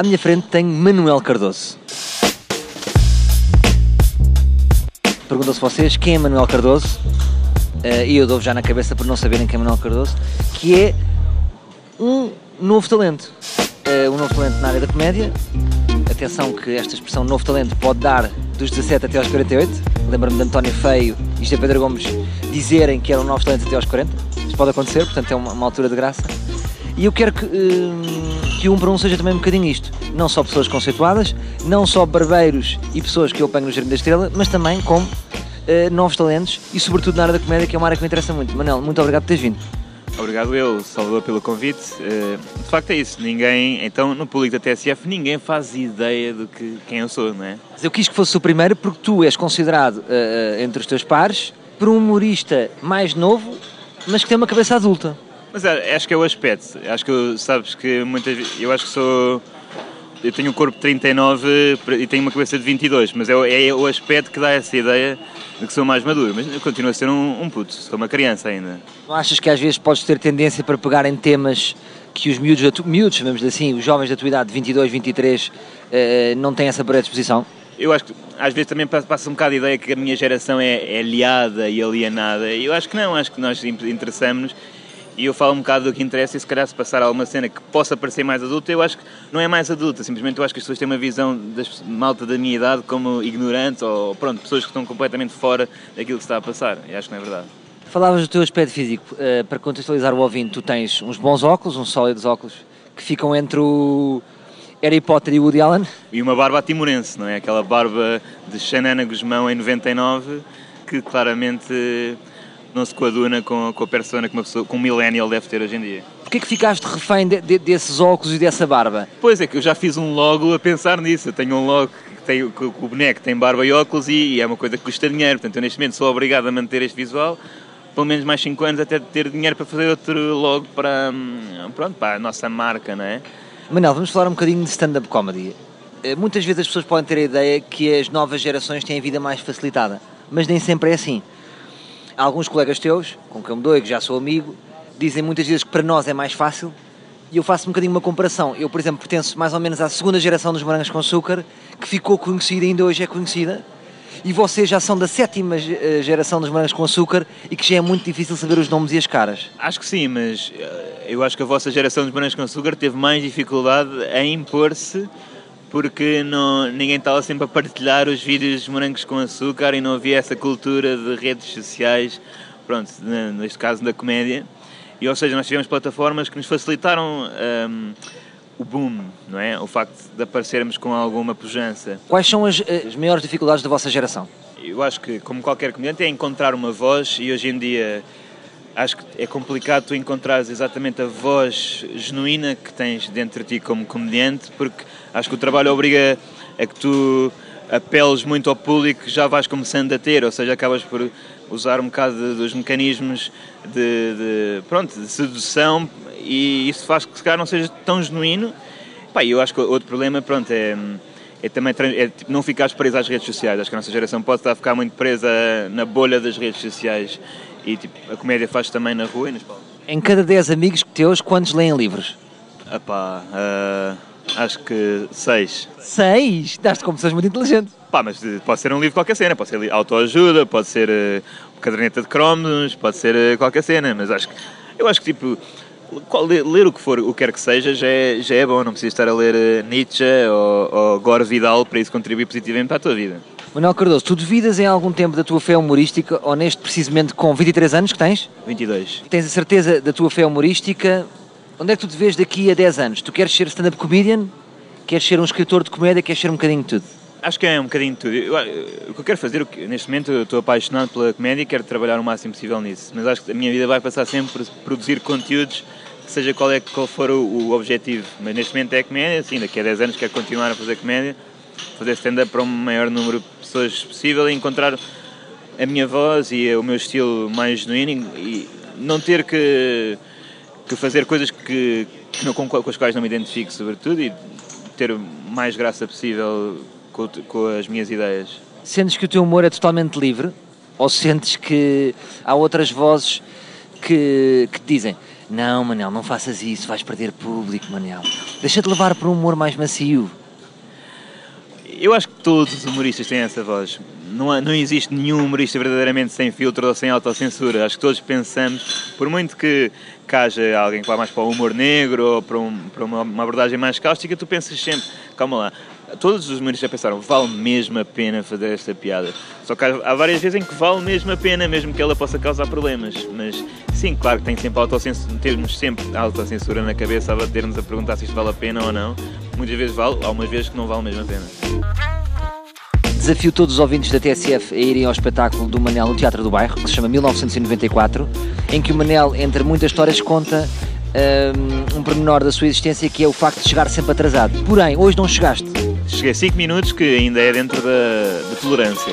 À minha frente tenho Manuel Cardoso. Perguntam-se vocês quem é Manuel Cardoso, uh, e eu dou já na cabeça por não saberem quem é Manuel Cardoso, que é um novo talento. Uh, um novo talento na área da comédia. Atenção que esta expressão novo talento pode dar dos 17 até aos 48. Lembro-me de António Feio e José Pedro Gomes dizerem que eram novos talentos até aos 40. Isto pode acontecer, portanto é uma, uma altura de graça. E eu quero que, uh, que um para um seja também um bocadinho isto. Não só pessoas conceituadas, não só barbeiros e pessoas que eu apanho no Jardim da Estrela, mas também como uh, novos talentos e sobretudo na área da comédia, que é uma área que me interessa muito. Manel, muito obrigado por teres vindo. Obrigado eu, Salvador, pelo convite. Uh, de facto é isso, ninguém, então no público da TSF, ninguém faz ideia de que, quem eu sou, não é? Mas eu quis que fosse o primeiro porque tu és considerado, entre os teus pares, por um humorista mais novo, mas que tem uma cabeça adulta. Mas é, acho que é o aspecto. Acho que sabes que muitas vezes. Eu acho que sou. Eu tenho um corpo de 39 e tenho uma cabeça de 22, mas é, é o aspecto que dá essa ideia de que sou mais maduro. Mas eu continuo a ser um, um puto, sou uma criança ainda. Não achas que às vezes podes ter tendência para pegar em temas que os miúdos, miúdos chamamos assim, os jovens da tua idade, 22, 23, eh, não têm essa predisposição? Eu acho que às vezes também passa um bocado a ideia que a minha geração é, é aliada e alienada. Eu acho que não, acho que nós interessamos e eu falo um bocado do que interessa e se calhar se passar alguma cena que possa parecer mais adulta, eu acho que não é mais adulta, simplesmente eu acho que as pessoas têm uma visão malta da minha idade como ignorante ou pronto, pessoas que estão completamente fora daquilo que está a passar, e acho que não é verdade. Falavas do teu aspecto físico, uh, para contextualizar o ouvinte, tu tens uns bons óculos, uns sólidos óculos, que ficam entre o Harry Potter e Woody Allen. E uma barba timorense, não é? Aquela barba de Xanana Guzmão em 99, que claramente não se coaduna com, com a persona que uma pessoa, com um millennial deve ter hoje em dia. Porquê que ficaste refém de, de, desses óculos e dessa barba? Pois é, que eu já fiz um logo a pensar nisso. Eu tenho um logo que, tem, que o boneco tem barba e óculos e, e, é uma coisa que custa dinheiro. Portanto, eu neste momento sou obrigado a manter este visual pelo menos mais 5 anos até ter dinheiro para fazer outro logo para, hum, pronto, para a nossa marca, não é? Manel, vamos falar um bocadinho de stand-up comedy. Eh, muitas vezes as pessoas podem ter a ideia que as novas gerações têm a vida mais facilitada, mas nem sempre é assim alguns colegas teus, com quem eu me dou e que já sou amigo, dizem muitas vezes que para nós é mais fácil e eu faço um bocadinho uma comparação. Eu, por exemplo, pertenço mais ou menos à segunda geração dos morangos com açúcar, que ficou conhecida ainda hoje é conhecida, e vocês já são da sétima eh, geração dos morangos com açúcar e que já é muito difícil saber os nomes e as caras. Acho que sim, mas eh, eu acho que a vossa geração dos morangos com açúcar teve mais dificuldade em impor-se porque não, ninguém estava sempre a partilhar os vídeos de morangos com açúcar e não havia essa cultura de redes sociais, pronto, neste caso da comédia. E, ou seja, nós tivemos plataformas que nos facilitaram um, o boom, não é? O facto de aparecermos com alguma pujança. Quais são as, as maiores dificuldades da vossa geração? Eu acho que, como qualquer comediante, é encontrar uma voz e hoje em dia acho que é complicado tu encontrares exatamente a voz genuína que tens dentro de ti como comediante, porque acho que o trabalho obriga a que tu apeles muito ao público que já vais começando a ter, ou seja, acabas por usar um bocado dos mecanismos de, de pronto, de sedução e isso faz que se calhar não seja tão genuíno. Pá, eu acho que outro problema, pronto, é, é também é, tipo, não ficares preso às redes sociais. Acho que a nossa geração pode estar a ficar muito presa na bolha das redes sociais e tipo, a comédia faz também na rua e nas palmas. Em cada 10 amigos teus, quantos leem livros? Epá, uh, acho que 6. 6? Daste como pessoas muito inteligentes. Pá, mas pode ser um livro qualquer cena, pode ser autoajuda, pode ser uh, caderneta de cromos, pode ser uh, qualquer cena, mas acho que, eu acho que tipo, ler o que for, o que quer que seja, já é, já é bom, não precisa estar a ler Nietzsche ou, ou Gore Vidal para isso contribuir positivamente para a tua vida. Manuel Cardoso, tu duvidas em algum tempo da tua fé humorística ou neste precisamente com 23 anos que tens? 22. Tens a certeza da tua fé humorística? Onde é que tu te vês daqui a 10 anos? Tu queres ser stand-up comedian? Queres ser um escritor de comédia? Queres ser um bocadinho de tudo? Acho que é um bocadinho de tudo. Eu, o que eu quero fazer, neste momento eu estou apaixonado pela comédia e quero trabalhar o máximo possível nisso. Mas acho que a minha vida vai passar sempre por produzir conteúdos, seja qual, é, qual for o, o objetivo. Mas neste momento é comédia, sim, daqui a 10 anos quero continuar a fazer comédia fazer stand-up para um maior número de pessoas possível e encontrar a minha voz e o meu estilo mais genuíno e não ter que, que fazer coisas que, que não, com as quais não me identifico, sobretudo, e ter mais graça possível com, com as minhas ideias. Sentes que o teu humor é totalmente livre? Ou sentes que há outras vozes que, que te dizem Não, Manel, não faças isso, vais perder público, Manel. Deixa-te levar para um humor mais macio. Eu acho que todos os humoristas têm essa voz. Não, não existe nenhum humorista verdadeiramente sem filtro ou sem autocensura. Acho que todos pensamos, por muito que, que haja alguém que vá mais para o humor negro ou para, um, para uma, uma abordagem mais cáustica, tu pensas sempre, calma lá, todos os humoristas já pensaram, vale mesmo a pena fazer esta piada. Só que há, várias vezes em que vale mesmo a pena, mesmo que ela possa causar problemas. Mas sim, claro que tem sempre autocensura, termos sempre autocensura na cabeça a bater-nos a perguntar se isto vale a pena ou não. Muitas vezes vale, há umas vezes que não vale mesmo a pena. Desafio todos os ouvintes da TSF a irem ao espetáculo do Manel no Teatro do Bairro, que se chama 1994, em que o Manel, entre muitas histórias, conta um, um pormenor da sua existência que é o facto de chegar sempre atrasado. Porém, hoje não chegaste. Cheguei 5 minutos, que ainda é dentro da, da tolerância.